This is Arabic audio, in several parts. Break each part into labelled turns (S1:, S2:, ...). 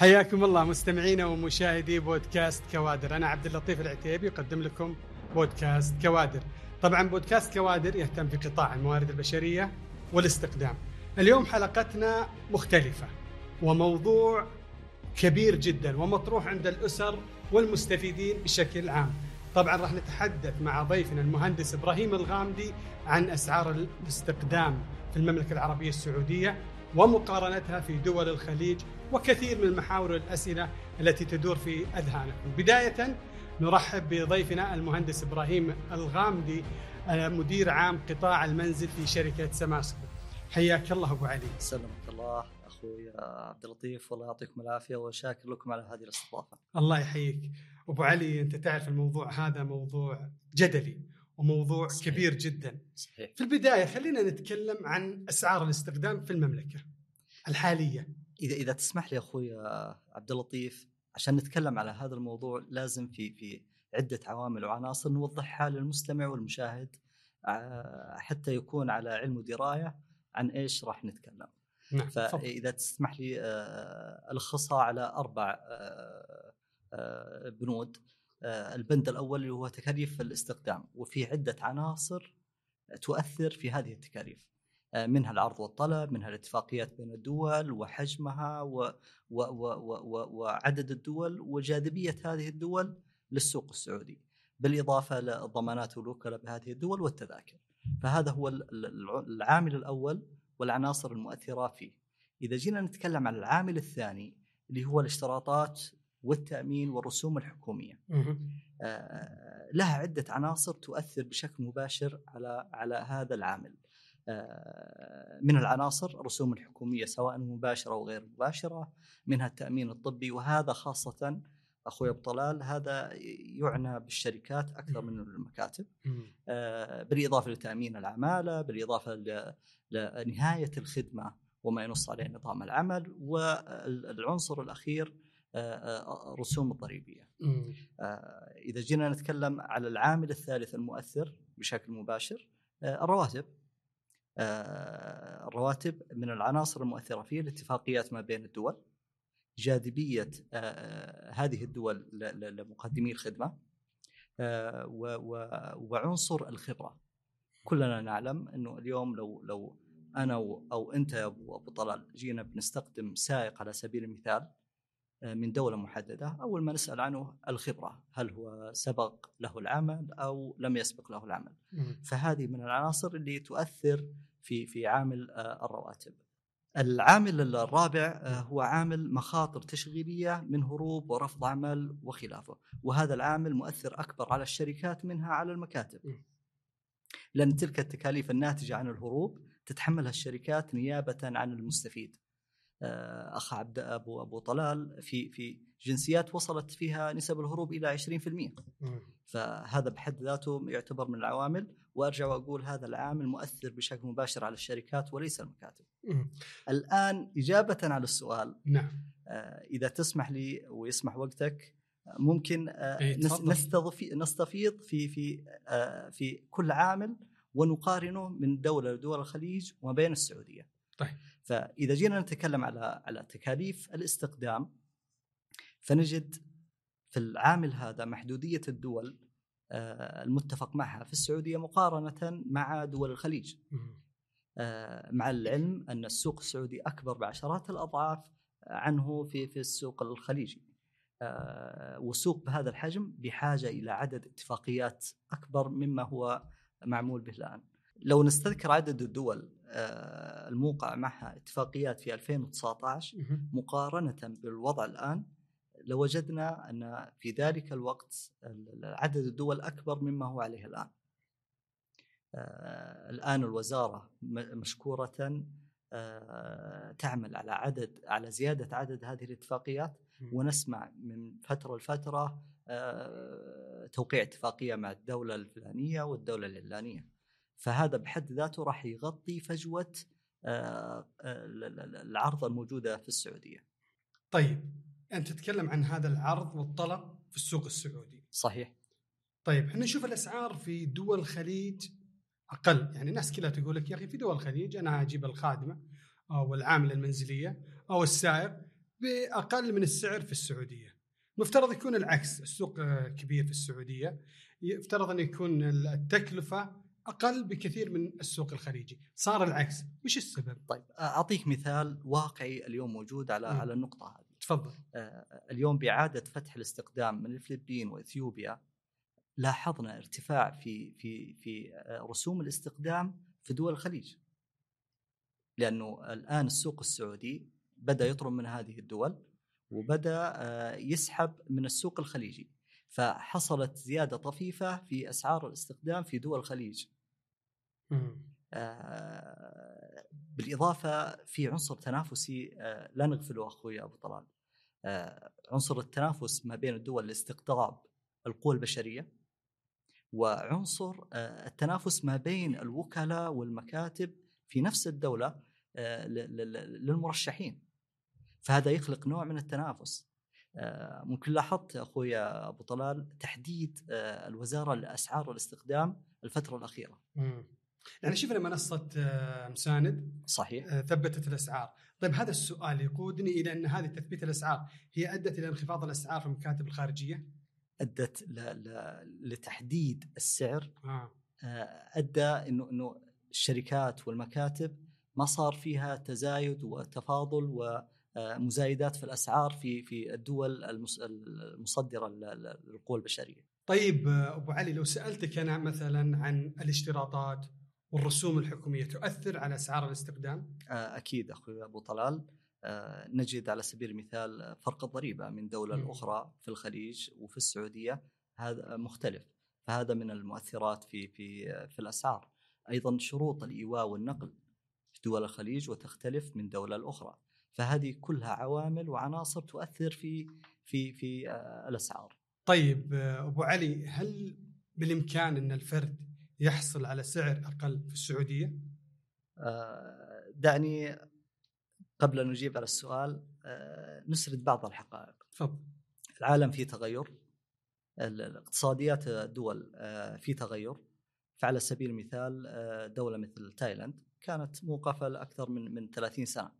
S1: حياكم الله مستمعينا ومشاهدي بودكاست كوادر. أنا عبد اللطيف العتيبي يقدم لكم بودكاست كوادر. طبعا بودكاست كوادر يهتم في قطاع الموارد البشرية والاستقدام اليوم حلقتنا مختلفة وموضوع كبير جدا ومطروح عند الأسر والمستفيدين بشكل عام. طبعا راح نتحدث مع ضيفنا المهندس إبراهيم الغامدي عن أسعار الاستقدام في المملكة العربية السعودية ومقارنتها في دول الخليج وكثير من المحاور والأسئلة التي تدور في أذهانكم. بداية نرحب بضيفنا المهندس إبراهيم الغامدي مدير عام قطاع المنزل في شركة سماسكو. حياك الله أبو علي.
S2: سلمك الله أخوي عبد اللطيف والله يعطيكم العافية وشاكر لكم على هذه الاستضافة.
S1: الله يحييك. أبو علي أنت تعرف الموضوع هذا موضوع جدلي وموضوع صحيح. كبير جدا. صحيح. في البداية خلينا نتكلم عن أسعار الاستخدام في المملكة الحالية.
S2: إذا إذا تسمح لي أخوي عبد اللطيف عشان نتكلم على هذا الموضوع لازم في في عدة عوامل وعناصر نوضحها للمستمع والمشاهد حتى يكون على علم ودراية عن إيش راح نتكلم. نعم. فإذا تسمح لي ألخصها على أربع بنود البند الأول اللي هو تكاليف الاستخدام وفي عدة عناصر تؤثر في هذه التكاليف. منها العرض والطلب منها الاتفاقيات بين الدول وحجمها و و و و وعدد الدول وجاذبية هذه الدول للسوق السعودي. بالإضافة للضمانات والوكلاء بهذه الدول والتذاكر. فهذا هو العامل الأول والعناصر المؤثرة فيه. إذا جينا نتكلم عن العامل الثاني اللي هو الاشتراطات والتأمين والرسوم الحكومية. لها عدة عناصر تؤثر بشكل مباشر على على هذا العامل. آه، من العناصر الرسوم الحكومية سواء مباشرة أو غير مباشرة منها التأمين الطبي وهذا خاصة أخوي أبو طلال هذا يعنى بالشركات أكثر من المكاتب. آه، بالإضافة لتأمين العمالة بالإضافة لنهايه الخدمة وما ينص عليه نظام العمل والعنصر الأخير الرسوم آه، الضريبية. إذا جينا نتكلم على العامل الثالث المؤثر بشكل مباشر الرواتب. آه، الرواتب من العناصر المؤثرة فيه الاتفاقيات ما بين الدول جاذبية آه، هذه الدول لمقدمي الخدمة آه، وعنصر الخبرة. كلنا نعلم إنه اليوم لو لو أنا أو أنت يا أبو أبو طلال جينا بنستخدم سائق على سبيل المثال من دولة محددة اول ما نسأل عنه الخبرة هل هو سبق له العمل أو لم يسبق له العمل. فهذه من العناصر اللي تؤثر في في عامل آه، الرواتب. العامل الرابع آه، هو عامل مخاطر تشغيلية من هروب ورفض عمل وخلافه. وهذا العامل مؤثر أكبر على الشركات منها على المكاتب. لأن تلك التكاليف الناتجة عن الهروب تتحملها الشركات نيابة عن المستفيد. آه، أخ عبد أبو أبو طلال في في جنسيات وصلت فيها نسب الهروب إلى 20% فهذا بحد ذاته يعتبر من العوامل وأرجع وأقول هذا العامل مؤثر بشكل مباشر على الشركات وليس المكاتب. الآن إجابة على السؤال
S1: نعم.
S2: آه، إذا تسمح لي ويسمح وقتك ممكن آه، إيه، نستفيض في في في كل عامل ونقارنه من دولة لدول الخليج وما بين السعودية.
S1: طيب
S2: فإذا جينا نتكلم على على تكاليف الاستخدام فنجد في العامل هذا محدودية الدول آه، المتفق معها في السعودية مقارنة مع دول الخليج. آه، مع العلم أن السوق السعودي أكبر بعشرات الأضعاف عنه في في السوق الخليجي. آه، وسوق بهذا الحجم بحاجة إلى عدد اتفاقيات أكبر مما هو معمول به الآن. لو نستذكر عدد الدول آه، الموقع معها اتفاقيات في 2019 مقارنة بالوضع الآن لوجدنا أن في ذلك الوقت عدد الدول أكبر مما هو عليه الآن. آه، الآن الوزارة مشكورة آه، تعمل على عدد على زيادة عدد هذه الاتفاقيات ونسمع من فترة لفترة توقيع اتفاقية مع الدولة الفلانية والدولة العلانية فهذا بحد ذاته راح يغطي فجوة آه، آه، العرض الموجودة في السعودية.
S1: طيب أنت تتكلم عن هذا العرض والطلب في السوق السعودي.
S2: صحيح.
S1: طيب إحنا نشوف الأسعار في دول الخليج أقل يعني الناس كلها تقول لك يا أخي في دول الخليج أنا أجيب الخادمة أو العاملة المنزلية أو السائق بأقل من السعر في السعودية مفترض يكون العكس السوق كبير في السعودية يفترض أن يكون التكلفة أقل بكثير من السوق الخليجي. صار العكس. وش السبب؟
S2: طيب أعطيك مثال واقعي اليوم موجود على
S1: مم.
S2: على النقطة هذه.
S1: تفضل.
S2: آه، اليوم بإعادة فتح الاستقدام من الفلبين وإثيوبيا لاحظنا ارتفاع في في في رسوم الاستقدام في دول الخليج. لأنه الآن السوق السعودي بدأ يطرم من هذه الدول وبدأ يسحب من السوق الخليجي. فحصلت زيادة طفيفة في أسعار الاستخدام في دول الخليج. آه، بالإضافة في عنصر تنافسي آه، لا نغفله أخوي أبو طلال. آه، عنصر التنافس ما بين الدول لاستقطاب القوى البشرية وعنصر التنافس ما بين الوكلاء والمكاتب في نفس الدولة للمرشحين. فهذا يخلق نوع من التنافس. ممكن لاحظت أخوي أبو طلال تحديد آه، الوزارة لأسعار الاستخدام الفترة الأخيرة.
S1: مم. يعني شفنا منصة آه، مساند
S2: صحيح.
S1: آه، ثبتت الأسعار. طيب هذا السؤال يقودني إلى أن هذه تثبيت الأسعار هي أدت إلى انخفاض الأسعار في المكاتب الخارجية؟
S2: أدت ل... ل... لتحديد السعر.
S1: آه.
S2: آه، أدى إنه إنه الشركات والمكاتب ما صار فيها تزايد وتفاضل ومزايدات في الأسعار في في الدول المصدرة لل- للقوى البشرية.
S1: طيب آه، أبو علي لو سألتك أنا مثلا عن الاشتراطات والرسوم الحكومية تؤثر على أسعار الاستخدام؟
S2: آه، أكيد أخوي أبو طلال آه، نجد على سبيل المثال فرق الضريبه من
S1: دولة.
S2: لأخرى في الخليج وفي السعودية هذا مختلف فهذا من المؤثرات في في في الأسعار أيضا شروط الإيواء والنقل في دول الخليج وتختلف من دولة لأخرى فهذه كلها عوامل وعناصر تؤثر في في في آه، الأسعار.
S1: طيب آه، أبو علي هل بالإمكان أن الفرد يحصل على سعر أقل في السعودية؟
S2: آه، دعني قبل أن نجيب على السؤال نسرد بعض الحقائق.
S1: تفضل.
S2: العالم فيه تغير ال- الاقتصاديات الدول في تغير. فعلى سبيل المثال دولة مثل تايلاند كانت موقفة لأكثر من من 30 سنة.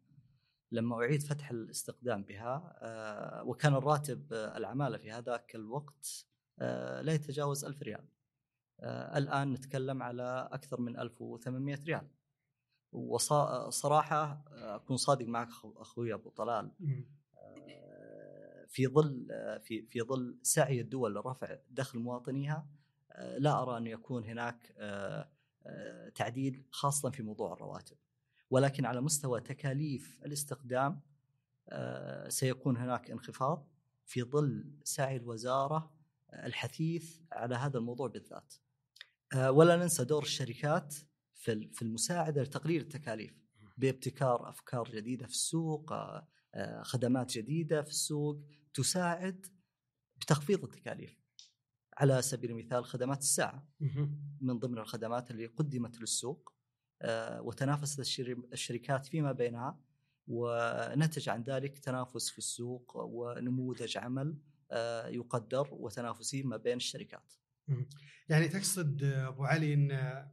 S2: لما أعيد فتح الاستخدام بها آه، وكان الراتب آه، العمالة في هذاك الوقت آه، لا يتجاوز ألف ريال. الآن نتكلم على أكثر من 1800 ريال. وصراحة أكون صادق معك أخو- أخوي أبو طلال. في ظل في في ظل سعي الدول لرفع دخل مواطنيها لا أرى أن يكون هناك تعديل خاصة في موضوع الرواتب. ولكن على مستوى تكاليف الاستخدام سيكون هناك انخفاض في ظل سعي الوزارة الحثيث على هذا الموضوع بالذات. ولا ننسى دور الشركات في في المساعدة لتقليل التكاليف بابتكار أفكار جديدة في السوق آه، خدمات جديدة في السوق تساعد بتخفيض التكاليف. على سبيل المثال خدمات
S1: الساعة.
S2: من ضمن الخدمات اللي قدمت للسوق. آه، وتنافست الشر- الشركات فيما بينها ونتج عن ذلك تنافس في السوق ونموذج عمل آه، يقدر وتنافسي ما بين الشركات
S1: يعني تقصد آه، أبو علي إن آه،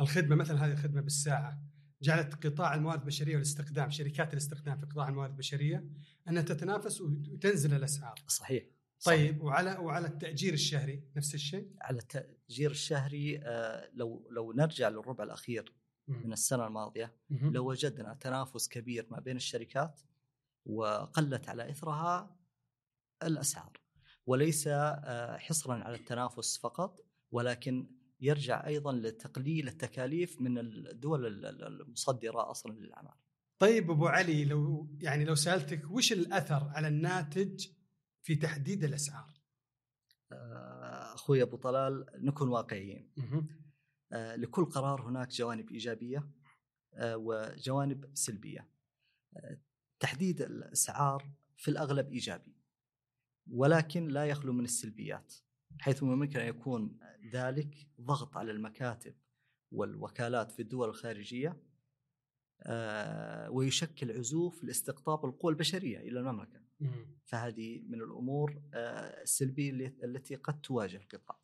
S1: الخدمة مثلا هذه الخدمة بالساعة جعلت قطاع الموارد البشرية والاستخدام شركات الاستخدام في قطاع الموارد البشرية أنها تتنافس وتنزل الأسعار.
S2: صحيح
S1: طيب وعلى وعلى التأجير الشهري نفس الشيء؟
S2: على التأجير الشهري آه، لو لو نرجع للربع الأخير من السنة الماضية
S1: مهم.
S2: لو وجدنا تنافس كبير ما بين الشركات وقلت على إثرها الأسعار وليس آه، حصرا على التنافس فقط ولكن يرجع أيضا لتقليل التكاليف من الدول ال- ال- المصدرة أصلا للأعمال.
S1: طيب أبو علي لو يعني لو سألتك وش الأثر على الناتج في تحديد الأسعار؟
S2: آه، أخوي أبو طلال نكون واقعيين. آه، لكل قرار هناك جوانب إيجابية آه، وجوانب سلبية. آه، تحديد الأسعار في الأغلب إيجابي ولكن لا يخلو من السلبيات حيث ممكن أن يكون ذلك ضغط على المكاتب والوكالات في الدول الخارجية ويشكل عزوف لاستقطاب القوى البشرية إلى المملكة
S1: مم.
S2: فهذه من الأمور السلبية التي قد تواجه القطاع.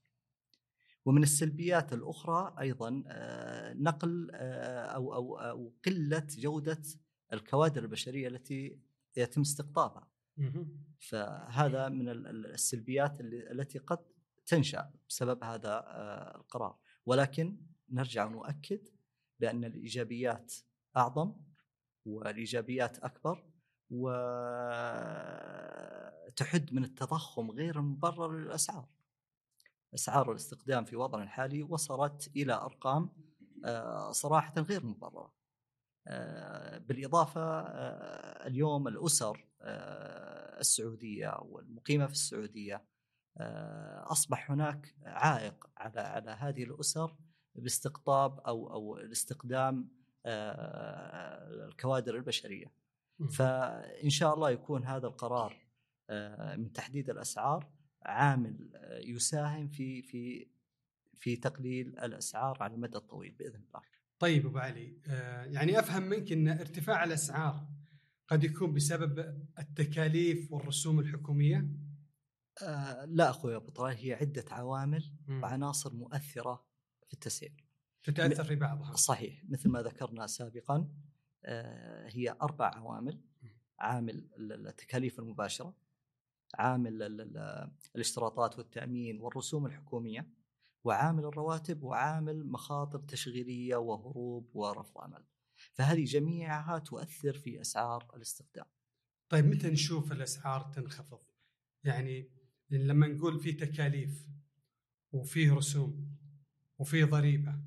S2: ومن السلبيات الأخرى أيضا آه، نقل آه، أو أو أو قلة جودة الكوادر البشرية التي يتم استقطابها. فهذا من ال- ال- السلبيات التي قد تنشأ بسبب هذا آه، القرار ولكن نرجع ونؤكد بأن الإيجابيات أعظم والإيجابيات أكبر وتحد من التضخم غير المبرر للأسعار. أسعار الاستخدام في وضعنا الحالي وصلت إلى أرقام آه، صراحة غير مبرره. آه، بالإضافة آه، اليوم الأسر السعودية والمقيمة في السعودية أصبح هناك عائق على على هذه الأسر باستقطاب أو أو الاستخدام آه، الكوادر
S1: البشرية.
S2: فإن شاء الله يكون هذا القرار من تحديد الأسعار عامل آه، يساهم في في في تقليل الأسعار على المدى الطويل بإذن الله.
S1: طيب أبو علي آه، يعني أفهم منك إن ارتفاع الأسعار قد يكون بسبب التكاليف والرسوم الحكومية
S2: آه، لا أخوي أبو طلال هي عدة عوامل
S1: مم.
S2: وعناصر مؤثرة في التسعير.
S1: تتأثر في بعضها
S2: صحيح مثل ما ذكرنا سابقا آه، هي أربع عوامل عامل ال- التكاليف المباشرة عامل ال- ال- الاشتراطات والتأمين والرسوم الحكومية وعامل الرواتب وعامل مخاطر تشغيلية وهروب ورفض عمل. فهذه جميعها تؤثر في أسعار الاستخدام.
S1: طيب متى نشوف الأسعار تنخفض؟ يعني لما نقول في تكاليف وفيه رسوم وفيه ضريبة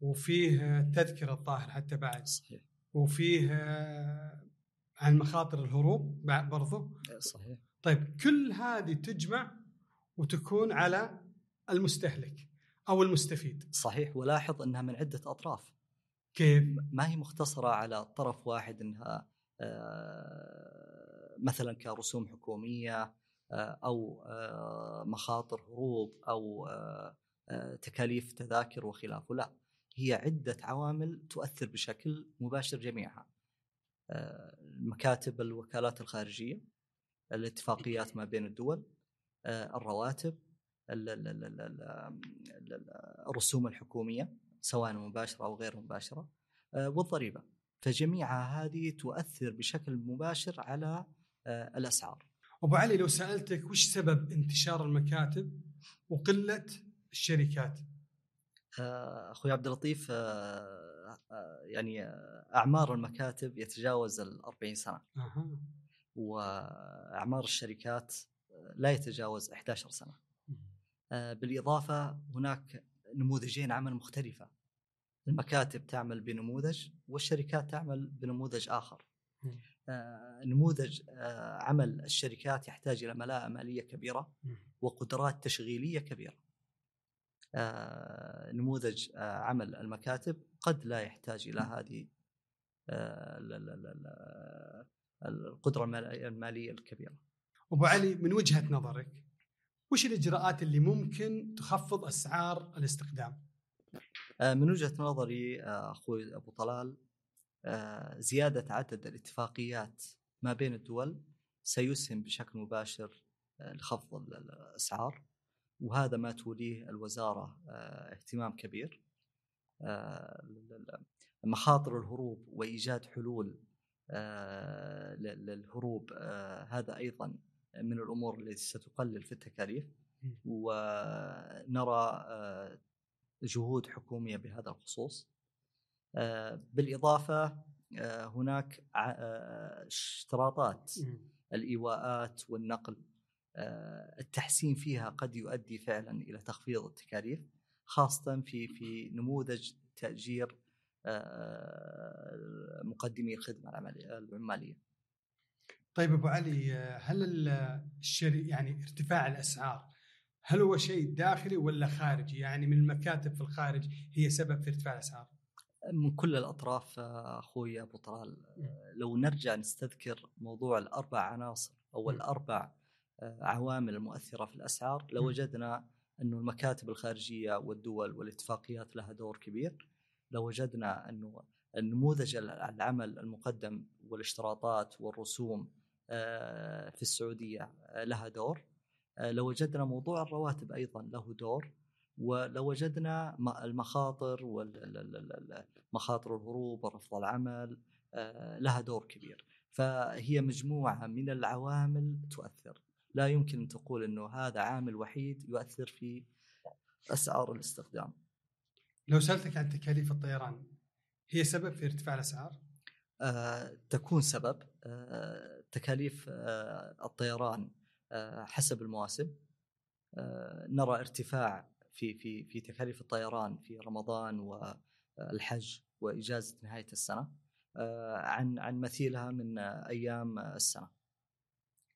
S1: وفيه تذكرة الظاهر حتى بعد
S2: صحيح.
S1: وفيه عن مخاطر الهروب برضو؟
S2: صحيح.
S1: طيب كل هذه تجمع وتكون على المستهلك أو المستفيد.
S2: صحيح ولاحظ أنها من عدة أطراف.
S1: كيف؟
S2: ما هي مختصرة على طرف واحد إنها آه، مثلا كرسوم حكومية آه، أو آه، مخاطر هروب أو تكاليف تذاكر وخلافه لا هي عدة عوامل تؤثر بشكل مباشر جميعها. المكاتب الوكالات الخارجية الاتفاقيات ما بين الدول آه، الرواتب ال- ال- ال- ال- ال- ال- الرسوم الحكومية سواء مباشرة أو غير مباشرة آه، والضريبة. فجميعها هذه تؤثر بشكل مباشر على آه، الأسعار.
S1: أبو علي لو سألتك وش سبب انتشار المكاتب وقلة الشركات؟
S2: أخوي عبد اللطيف يعني أعمار المكاتب يتجاوز ال 40 سنة.
S1: أها.
S2: وأعمار الشركات آه، لا يتجاوز 11 سنة. آه، بالإضافة هناك نموذجين عمل مختلفة. المكاتب تعمل بنموذج والشركات تعمل بنموذج
S1: آخر.
S2: آه، نموذج عمل الشركات يحتاج إلى ملاءة مالية كبيرة وقدرات تشغيلية كبيرة. نموذج عمل المكاتب قد لا يحتاج إلى هذه ال- ال- ال- ال- القدرة المال- المالية الكبيرة.
S1: أبو علي من وجهة نظرك وش الإجراءات اللي ممكن تخفض أسعار الاستخدام؟
S2: آه، من وجهة نظري آه، أخوي أبو طلال آه، زيادة عدد الاتفاقيات ما بين الدول سيسهم بشكل مباشر لخفض ال- ال- الأسعار وهذا ما توليه الوزارة اهتمام كبير. مخاطر الهروب وإيجاد حلول للهروب آه، هذا أيضا من الأمور التي ستقلل في التكاليف. ونرى آه، جهود حكومية بهذا الخصوص. آه، بالإضافة آه، هناك آه، اشتراطات الإيواءات والنقل آه، التحسين فيها قد يؤدي فعلا إلى تخفيض التكاليف خاصة في في نموذج تأجير آه، مقدمي الخدمة العملية- العماليه.
S1: طيب أبو علي هل ال- الشري يعني ارتفاع الأسعار هل هو شيء داخلي ولا خارجي؟ يعني من المكاتب في الخارج هي سبب في ارتفاع الأسعار؟
S2: من كل الأطراف آه، أخوي أبو طلال آه، لو نرجع نستذكر موضوع الأربع عناصر
S1: أو.
S2: الأربع آه، عوامل المؤثره في الأسعار لوجدنا أنه المكاتب الخارجية والدول والاتفاقيات لها دور كبير لوجدنا أنه النموذج العمل المقدم والاشتراطات والرسوم آه، في السعودية آه، لها دور. آه، لوجدنا موضوع الرواتب أيضا له دور. ولوجدنا المخاطر ومخاطر الهروب ورفض العمل لها دور كبير. فهي مجموعة من العوامل تؤثر. لا يمكن أن تقول أنه هذا عامل وحيد يؤثر في أسعار الاستخدام.
S1: لو سألتك عن تكاليف الطيران هي سبب في ارتفاع الأسعار؟
S2: آه تكون سبب آه تكاليف آه الطيران آه حسب المواسم آه نرى ارتفاع في في في تكاليف الطيران في رمضان والحج وإجازة نهاية السنة آه عن عن مثيلها من أيام السنة.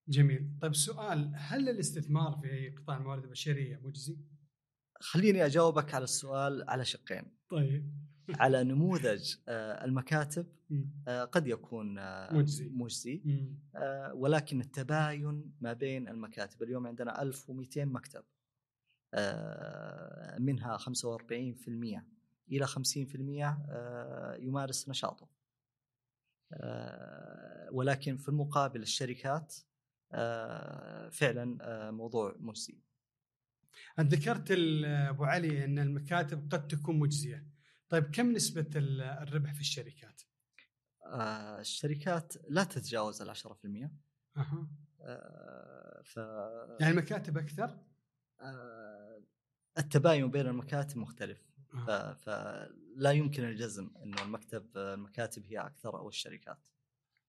S1: جميل، طيب سؤال هل الاستثمار في قطاع الموارد البشرية مجزي؟
S2: خليني أجاوبك على السؤال على شقين.
S1: طيب.
S2: على نموذج آه، المكاتب آه، قد يكون آه،
S1: مجزي,
S2: مجزي. ولكن التباين ما بين المكاتب. اليوم عندنا 1200 مكتب. منها 45% إلى 50% يمارس نشاطه. ولكن في المقابل الشركات فعلا موضوع مجزي.
S1: ذكرت أبو علي إن المكاتب قد تكون مجزية طيب كم نسبة الربح في الشركات؟
S2: آه الشركات لا تتجاوز ال 10%.
S1: أها آه ف يعني المكاتب أكثر؟
S2: آه التباين بين المكاتب مختلف آه. فلا يمكن الجزم انه المكتب المكاتب هي أكثر أو الشركات.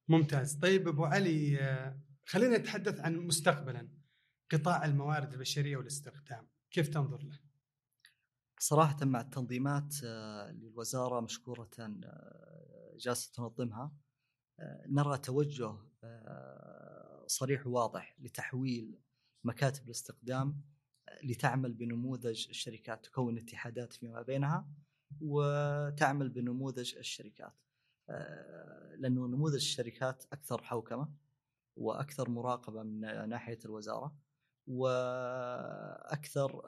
S1: ممتاز، طيب أبو علي آه، خلينا نتحدث عن مستقبلا قطاع الموارد البشرية والاستخدام، كيف تنظر له؟
S2: صراحة مع التنظيمات آه، للوزارة مشكورة آه، جالسة تنظمها آه، نرى توجه صريح وواضح لتحويل مكاتب الاستخدام لتعمل بنموذج الشركات تكون اتحادات فيما بينها وتعمل بنموذج الشركات لأنه نموذج الشركات أكثر حوكمة وأكثر مراقبة من ناحية الوزارة وأكثر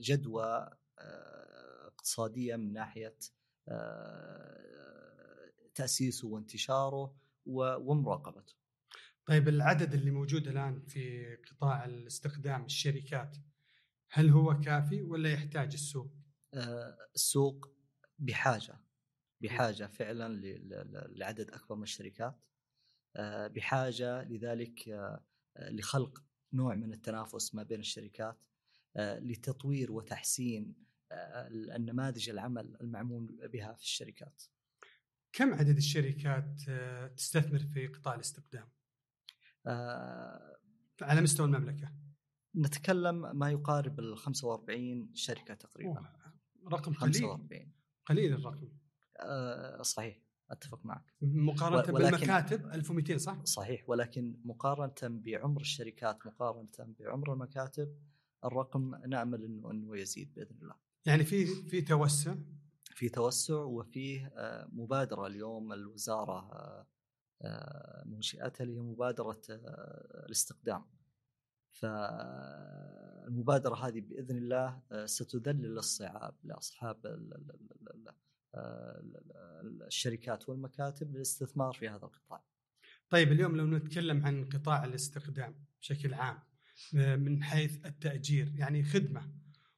S2: جدوى آه، اقتصادية من ناحية آه، تأسيسه وانتشاره ومراقبته.
S1: طيب العدد اللي موجود الآن في قطاع الاستخدام الشركات هل هو كافي ولا يحتاج السوق؟
S2: آه، السوق بحاجة بحاجة فعلا لعدد أكبر من الشركات بحاجة لذلك لخلق نوع من التنافس ما بين الشركات آه، لتطوير وتحسين آه، النماذج العمل المعمول بها في الشركات.
S1: كم عدد الشركات آه، تستثمر في قطاع الاستخدام؟ على مستوى المملكة.
S2: نتكلم ما يقارب ال 45 شركة تقريبا.
S1: رقم قليل 45 قليل الرقم.
S2: صحيح أتفق معك
S1: مقارنة بالمكاتب 1200 صح؟
S2: صحيح ولكن مقارنة بعمر الشركات مقارنة بعمر المكاتب الرقم نأمل انه إنه يزيد بإذن الله.
S1: يعني في في توسع
S2: في توسع وفيه آه، مبادرة اليوم الوزارة آه، آه، منشئتها اللي هي مبادرة الاستقدام. فالمبادرة هذه بإذن الله ستذلل الصعاب لأصحاب الشركات والمكاتب للاستثمار في هذا القطاع.
S1: طيب اليوم لو نتكلم عن قطاع الاستخدام بشكل عام من حيث التأجير يعني خدمة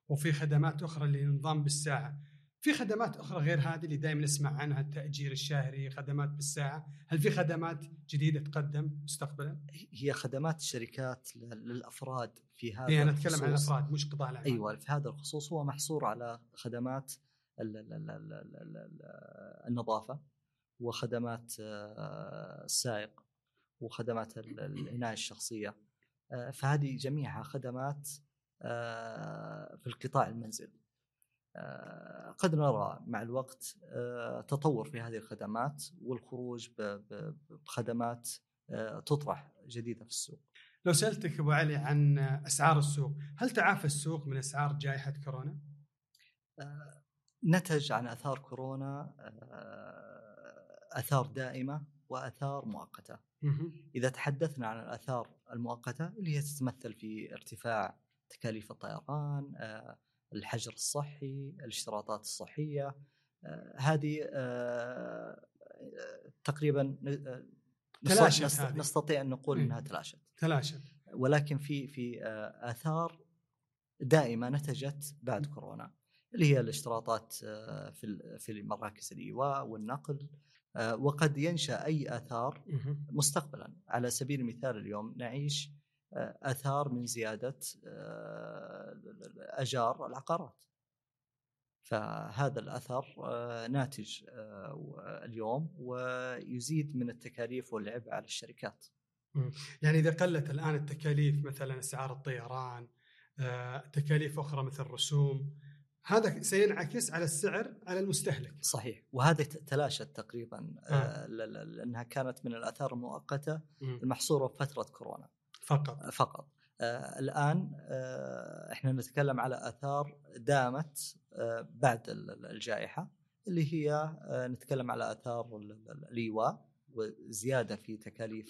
S1: وفي خدمات أخرى اللي نظام بالساعة في خدمات أخرى غير هذه اللي دائما نسمع عنها التأجير الشهري خدمات بالساعة هل في خدمات جديدة تقدم مستقبلا؟
S2: هي خدمات الشركات للأفراد في هذا
S1: هي أنا أتكلم عن الأفراد مش قطاع الأعمال
S2: أيوة في هذا الخصوص هو محصور على خدمات النظافة وخدمات آه، السائق وخدمات العناية الشخصية آه، فهذه جميعها خدمات آه، في القطاع المنزل قد نرى مع الوقت تطور في هذه الخدمات والخروج بخدمات تطرح جديدة في السوق.
S1: لو سألتك أبو علي عن أسعار السوق، هل تعافى السوق من أسعار جائحة كورونا؟
S2: نتج عن آثار كورونا آثار دائمة وآثار مؤقتة. إذا تحدثنا عن الآثار المؤقتة اللي هي تتمثل في ارتفاع تكاليف الطيران، آه، الحجر الصحي، الاشتراطات الصحية، آه، هذه آه، تقريبا
S1: تلاشت
S2: نستطيع أن نقول إنها تلاشت.
S1: تلاشت.
S2: ولكن في في آثار دائمة نتجت بعد كورونا اللي هي الاشتراطات في في مراكز الإيواء والنقل آه، وقد ينشأ أي آثار مستقبلا. على سبيل المثال اليوم نعيش آه، آثار من زيادة آه، أجار العقارات. فهذا الأثر ناتج اليوم ويزيد من التكاليف والعبء على الشركات.
S1: يعني إذا قلت الآن التكاليف مثلا أسعار الطيران تكاليف أخرى مثل رسوم هذا سينعكس على السعر على المستهلك.
S2: صحيح. وهذه تلاشت تقريبا آه. آه. لأنها كانت من الآثار المؤقتة المحصورة بفتره كورونا.
S1: فقط.
S2: فقط. آه الآن آه إحنا نتكلم على آثار دامت آه بعد الجائحة اللي هي آه نتكلم على آثار الإيواء وزيادة في تكاليف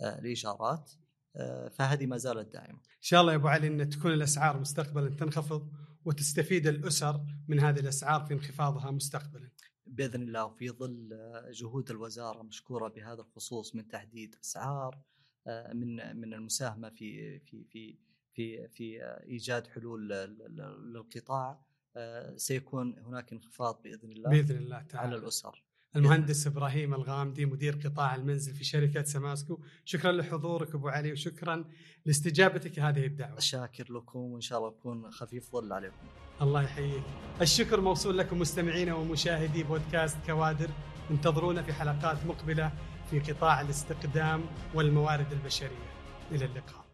S2: آه الإيجارات آه فهذه ما زالت دائمة.
S1: إن شاء الله يا أبو علي إن تكون الأسعار مستقبلا تنخفض وتستفيد الأسر من هذه الأسعار في انخفاضها مستقبلا.
S2: بإذن الله وفي ظل جهود الوزارة مشكورة بهذا الخصوص من تحديد أسعار آه، من من المساهمة في في في في في إيجاد حلول للقطاع آه، سيكون هناك انخفاض بإذن الله
S1: بإذن الله
S2: تعالى على الأسر.
S1: المهندس إبراهيم الغامدي مدير قطاع المنزل في شركة سماسكو. شكرا لحضورك أبو علي وشكرا لاستجابتك هذه الدعوة.
S2: شاكر لكم وإن شاء الله اكون خفيف ظل عليكم.
S1: الله يحييك. الشكر موصول لكم مستمعينا ومشاهدي بودكاست كوادر انتظرونا في حلقات مقبلة في قطاع الاستقدام والموارد البشرية. إلى اللقاء.